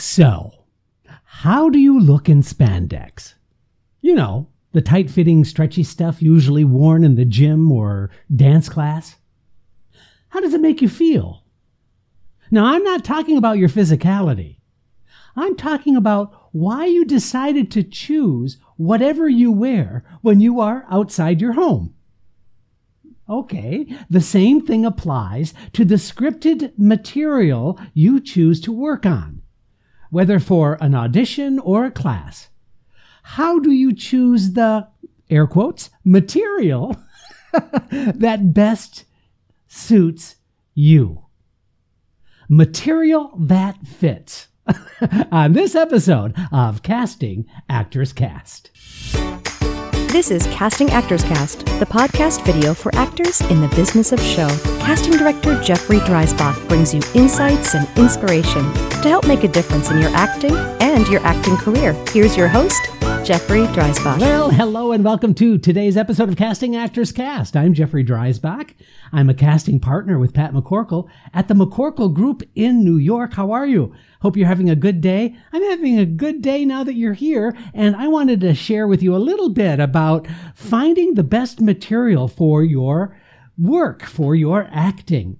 So, how do you look in spandex? You know, the tight fitting, stretchy stuff usually worn in the gym or dance class. How does it make you feel? Now, I'm not talking about your physicality. I'm talking about why you decided to choose whatever you wear when you are outside your home. Okay, the same thing applies to the scripted material you choose to work on, whether for an audition or a class. How do you choose the, air quotes, material that best suits you? Material that fits. on this episode of Casting Actors Cast. This is Casting Actors Cast, the podcast video for actors in the business of show. Casting director Jeffrey Dreisbach brings you insights and inspiration to help make a difference in your acting and your acting career. Here's your host, Jeffrey Dreisbach. Well, hello and welcome to today's episode of Casting Actors Cast. I'm Jeffrey Dreisbach. I'm a casting partner with Pat McCorkle at the McCorkle Group in New York. How are you? Hope you're having a good day. I'm having a good day now that you're here, and I wanted to share with you a little bit about finding the best material for your work, for your acting.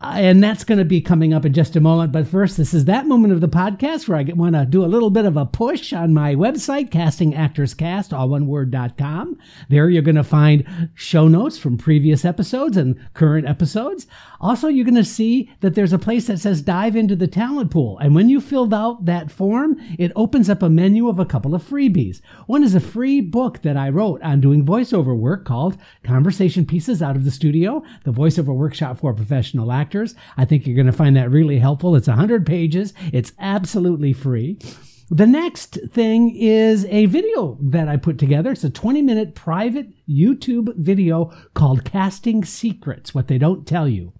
Uh, and that's going to be coming up in just a moment. But first, this is that moment of the podcast where I want to do a little bit of a push on my website, castingactorscast, all one word.com. There you're going to find show notes from previous episodes and current episodes. Also, you're going to see that there's a place that says dive into the talent pool. And when you filled out that form, it opens up a menu of a couple of freebies. One is a free book that I wrote on doing voiceover work called Conversation Pieces Out of the Studio, the voiceover workshop for professional actors. I think you're going to find that really helpful. It's 100 pages. It's absolutely free. The next thing is a video that I put together. It's a 20 minute private YouTube video called Casting Secrets What They Don't Tell You.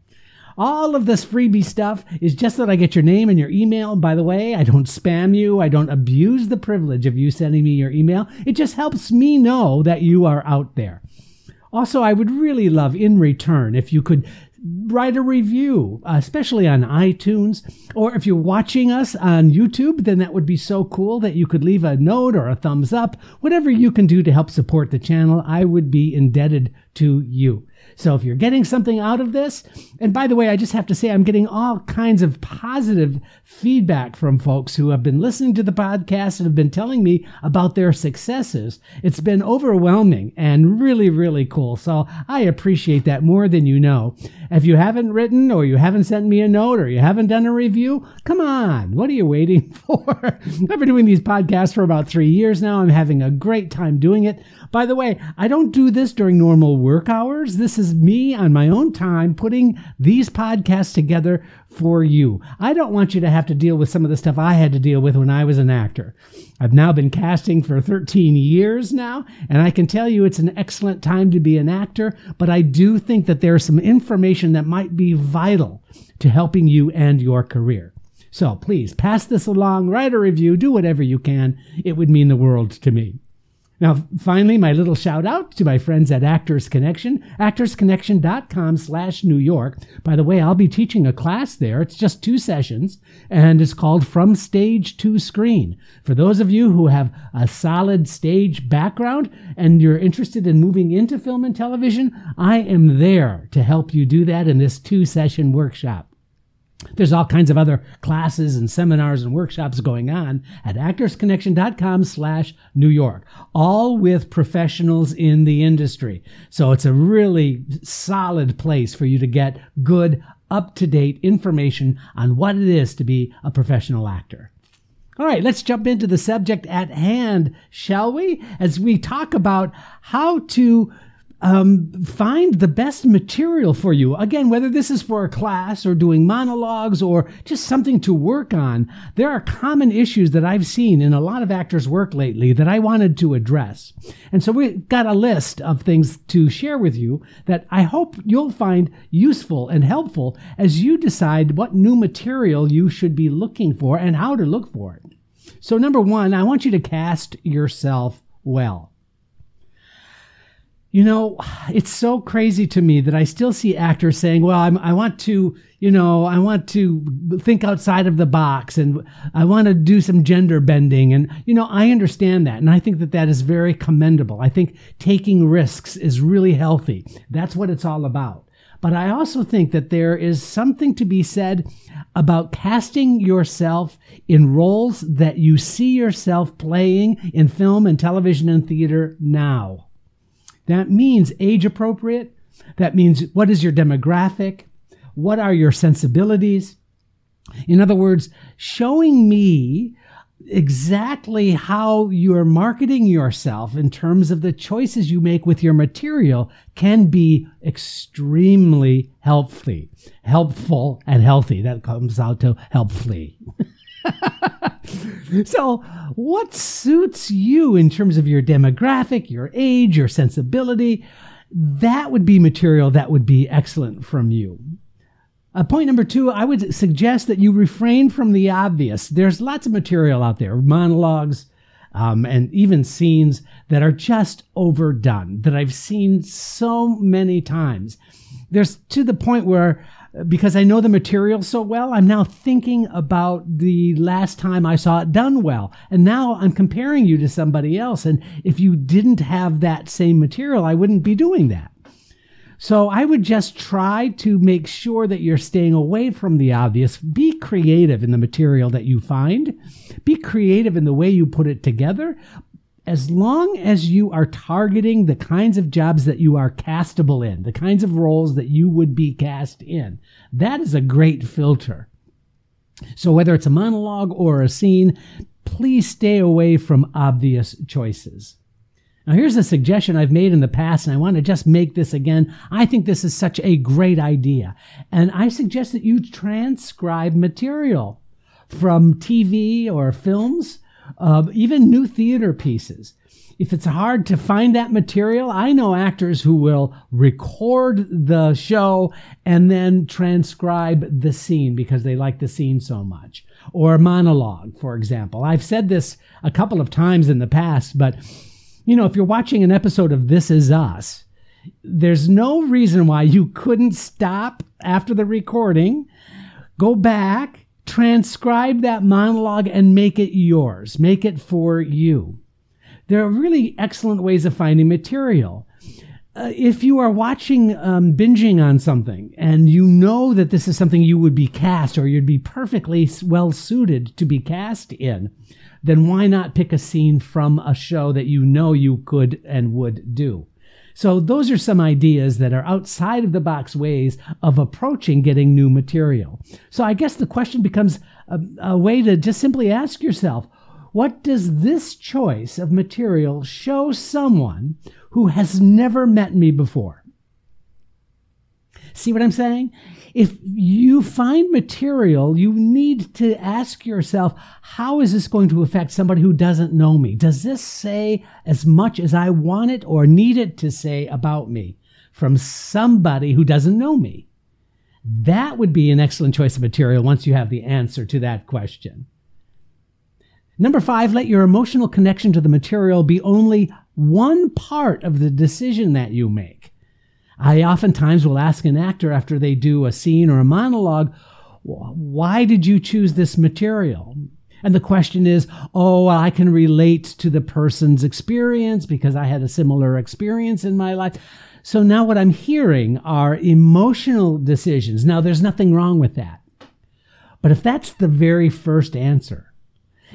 All of this freebie stuff is just that I get your name and your email. By the way, I don't spam you. I don't abuse the privilege of you sending me your email. It just helps me know that you are out there. Also, I would really love in return if you could write a review, uh, especially on iTunes. Or if you're watching us on YouTube, then that would be so cool that you could leave a note or a thumbs up. Whatever you can do to help support the channel, I would be indebted to you. So if you're getting something out of this, and by the way, I just have to say, I'm getting all kinds of positive feedback from folks who have been listening to the podcast and have been telling me about their successes. It's been overwhelming and really, really cool. So I appreciate that more than you know. If you haven't written or you haven't sent me a note or you haven't done a review, come on. What are you waiting for? I've been doing these podcasts for about three years now. I'm having a great time doing it. By the way, I don't do this during normal work hours. This is me on my own time putting these podcasts together for you. I don't want you to have to deal with some of the stuff I had to deal with when I was an actor. I've now been casting for 13 years now, and I can tell you it's an excellent time to be an actor, but I do think that there's some information that might be vital to helping you and your career. So please pass this along, write a review, do whatever you can. It would mean the world to me. Now, finally, my little shout out to my friends at Actors Connection, actorsconnection.com slash New York. By the way, I'll be teaching a class there. It's just two sessions, and it's called From Stage to Screen. For those of you who have a solid stage background and you're interested in moving into film and television, I am there to help you do that in this two session workshop. There's all kinds of other classes and seminars and workshops going on at actorsconnection.com slash New York, all with professionals in the industry. So it's a really solid place for you to get good, up-to-date information on what it is to be a professional actor. All right, let's jump into the subject at hand, shall we? As we talk about how to um, find the best material for you. Again, whether this is for a class or doing monologues or just something to work on, there are common issues that I've seen in a lot of actors' work lately that I wanted to address. And so we got a list of things to share with you that I hope you'll find useful and helpful as you decide what new material you should be looking for and how to look for it. So, number one, I want you to cast yourself well. You know, it's so crazy to me that I still see actors saying, well, I'm, i want to, you know, I want to think outside of the box and I want to do some gender bending. And, you know, I understand that. And I think that that is very commendable. I think taking risks is really healthy. That's what it's all about. But I also think that there is something to be said about casting yourself in roles that you see yourself playing in film and television and theater now. That means age appropriate. That means what is your demographic? What are your sensibilities? In other words, showing me exactly how you're marketing yourself in terms of the choices you make with your material can be extremely helpful, helpful and healthy. That comes out to helpfully. so, what suits you in terms of your demographic, your age, your sensibility? That would be material that would be excellent from you. Uh, point number two, I would suggest that you refrain from the obvious. There's lots of material out there, monologues, um, and even scenes that are just overdone that I've seen so many times. There's to the point where because I know the material so well, I'm now thinking about the last time I saw it done well. And now I'm comparing you to somebody else. And if you didn't have that same material, I wouldn't be doing that. So I would just try to make sure that you're staying away from the obvious. Be creative in the material that you find. Be creative in the way you put it together, as long as you are targeting the kinds of jobs that you are castable in, the kinds of roles that you would be cast in, that is a great filter. So, whether it's a monologue or a scene, please stay away from obvious choices. Now, here's a suggestion I've made in the past, and I want to just make this again. I think this is such a great idea. And I suggest that you transcribe material from TV or films uh, even new theater pieces. If it's hard to find that material, I know actors who will record the show and then transcribe the scene because they like the scene so much. Or monologue, for example. I've said this a couple of times in the past, but you know, if you're watching an episode of This Is Us, there's no reason why you couldn't stop after the recording, go back, transcribe that monologue and make it yours, make it for you. There are really excellent ways of finding material. Uh, if you are watching, um, binging on something, and you know that this is something you would be cast or you'd be perfectly well suited to be cast in, then why not pick a scene from a show that you know you could and would do? So, those are some ideas that are outside of the box ways of approaching getting new material. So, I guess the question becomes a, a way to just simply ask yourself what does this choice of material show someone who has never met me before? See what I'm saying? if you find material, you need to ask yourself, how is this going to affect somebody who doesn't know me? Does this say as much as I want it or need it to say about me from somebody who doesn't know me? That would be an excellent choice of material once you have the answer to that question. Number five, let your emotional connection to the material be only one part of the decision that you make. I oftentimes will ask an actor after they do a scene or a monologue, why did you choose this material? And the question is, oh, I can relate to the person's experience because I had a similar experience in my life. So now what I'm hearing are emotional decisions. Now, there's nothing wrong with that. But if that's the very first answer,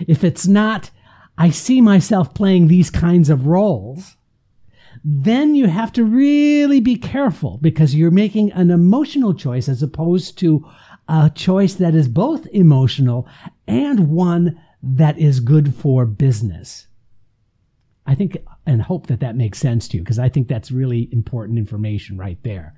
if it's not, I see myself playing these kinds of roles, then you have to really be careful because you're making an emotional choice as opposed to a choice that is both emotional and one that is good for business. I think and hope that that makes sense to you because I think that's really important information right there.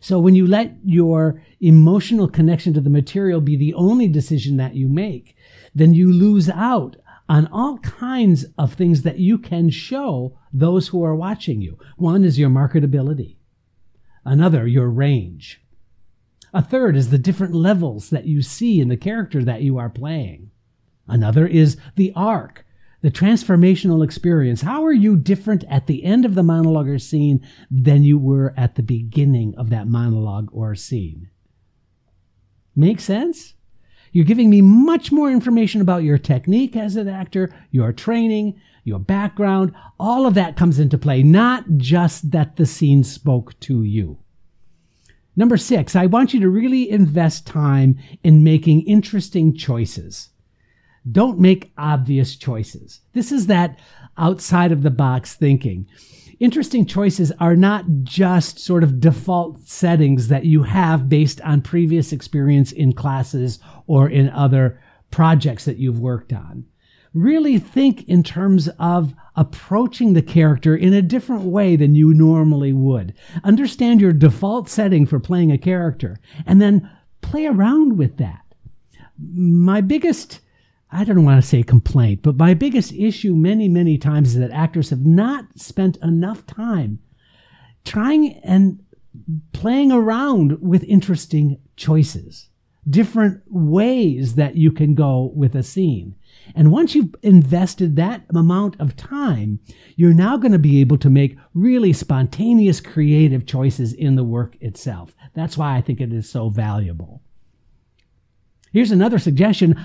So when you let your emotional connection to the material be the only decision that you make, then you lose out on all kinds of things that you can show those who are watching you. One is your marketability, another, your range. A third is the different levels that you see in the character that you are playing. Another is the arc, the transformational experience. How are you different at the end of the monologue or scene than you were at the beginning of that monologue or scene? Make sense? You're giving me much more information about your technique as an actor, your training, your background. All of that comes into play, not just that the scene spoke to you. Number six, I want you to really invest time in making interesting choices. Don't make obvious choices. This is that outside of the box thinking. Interesting choices are not just sort of default settings that you have based on previous experience in classes or in other projects that you've worked on. Really think in terms of approaching the character in a different way than you normally would. Understand your default setting for playing a character and then play around with that. My biggest I don't want to say complaint, but my biggest issue many, many times is that actors have not spent enough time trying and playing around with interesting choices, different ways that you can go with a scene. And once you've invested that amount of time, you're now going to be able to make really spontaneous, creative choices in the work itself. That's why I think it is so valuable. Here's another suggestion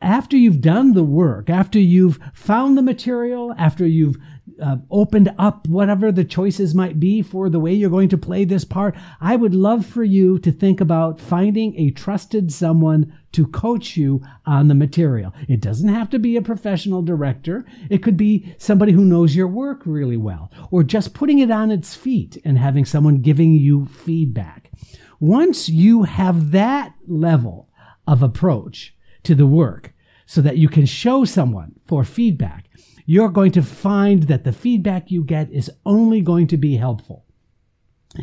after you've done the work, after you've found the material, after you've uh, opened up whatever the choices might be for the way you're going to play this part, I would love for you to think about finding a trusted someone to coach you on the material. It doesn't have to be a professional director. It could be somebody who knows your work really well, or just putting it on its feet and having someone giving you feedback. Once you have that level of approach, to the work so that you can show someone for feedback, you're going to find that the feedback you get is only going to be helpful.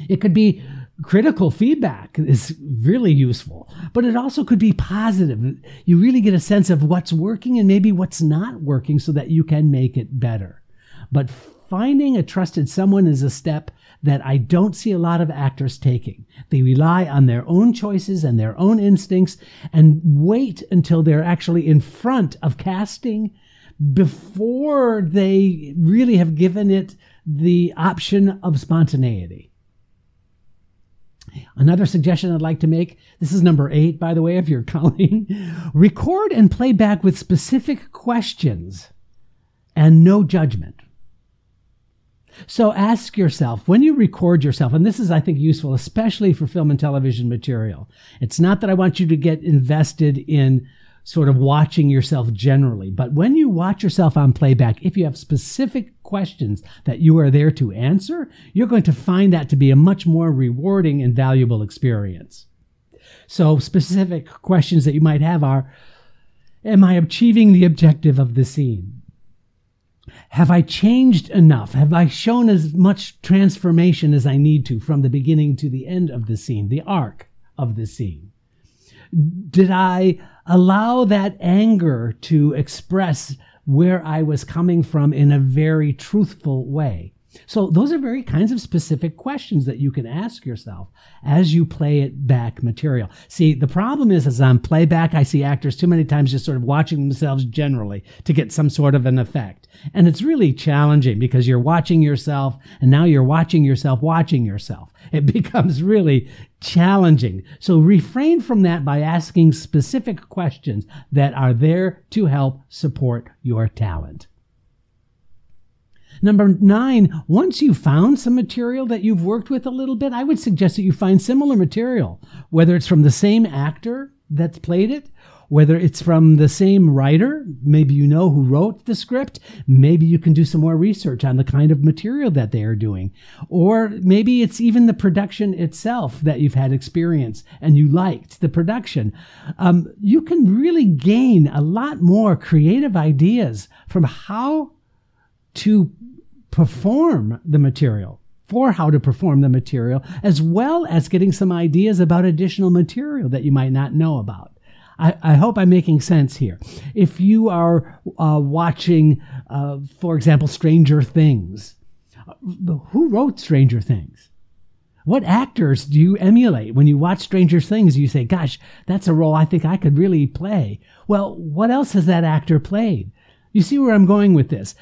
It could be critical feedback is really useful, but it also could be positive. You really get a sense of what's working and maybe what's not working so that you can make it better. But finding a trusted someone is a step that I don't see a lot of actors taking. They rely on their own choices and their own instincts and wait until they're actually in front of casting before they really have given it the option of spontaneity. Another suggestion I'd like to make this is number eight, by the way, if you're counting record and play back with specific questions and no judgment. So ask yourself when you record yourself, and this is, I think, useful, especially for film and television material. It's not that I want you to get invested in sort of watching yourself generally, but when you watch yourself on playback, if you have specific questions that you are there to answer, you're going to find that to be a much more rewarding and valuable experience. So, specific questions that you might have are Am I achieving the objective of the scene? Have I changed enough? Have I shown as much transformation as I need to from the beginning to the end of the scene, the arc of the scene? Did I allow that anger to express where I was coming from in a very truthful way? So those are very kinds of specific questions that you can ask yourself as you play it back material. See, the problem is as on playback, I see actors too many times just sort of watching themselves generally to get some sort of an effect. And it's really challenging because you're watching yourself and now you're watching yourself watching yourself. It becomes really challenging. So refrain from that by asking specific questions that are there to help support your talent. Number nine, once you've found some material that you've worked with a little bit, I would suggest that you find similar material, whether it's from the same actor that's played it, whether it's from the same writer, maybe you know who wrote the script, maybe you can do some more research on the kind of material that they are doing. Or maybe it's even the production itself that you've had experience and you liked the production. Um, you can really gain a lot more creative ideas from how to perform the material for how to perform the material, as well as getting some ideas about additional material that you might not know about. I, I hope I'm making sense here. If you are uh, watching, uh, for example, Stranger Things, who wrote Stranger Things? What actors do you emulate when you watch Stranger Things? You say, gosh, that's a role I think I could really play. Well, what else has that actor played? You see where I'm going with this?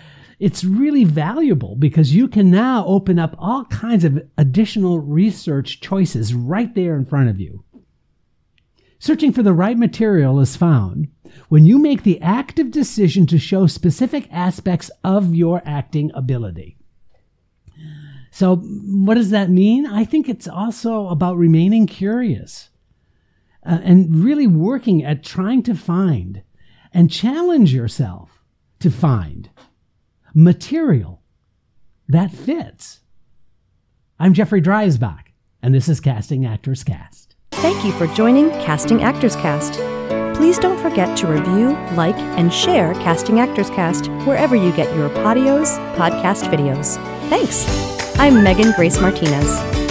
It's really valuable because you can now open up all kinds of additional research choices right there in front of you. Searching for the right material is found when you make the active decision to show specific aspects of your acting ability. So, what does that mean? I think it's also about remaining curious uh, and really working at trying to find and challenge yourself to find material that fits. I'm Jeffrey Dreisbach, and this is Casting Actors Cast. Thank you for joining Casting Actors Cast. Please don't forget to review, like, and share Casting Actors Cast wherever you get your podios, podcast videos. Thanks. I'm Megan Grace Martinez.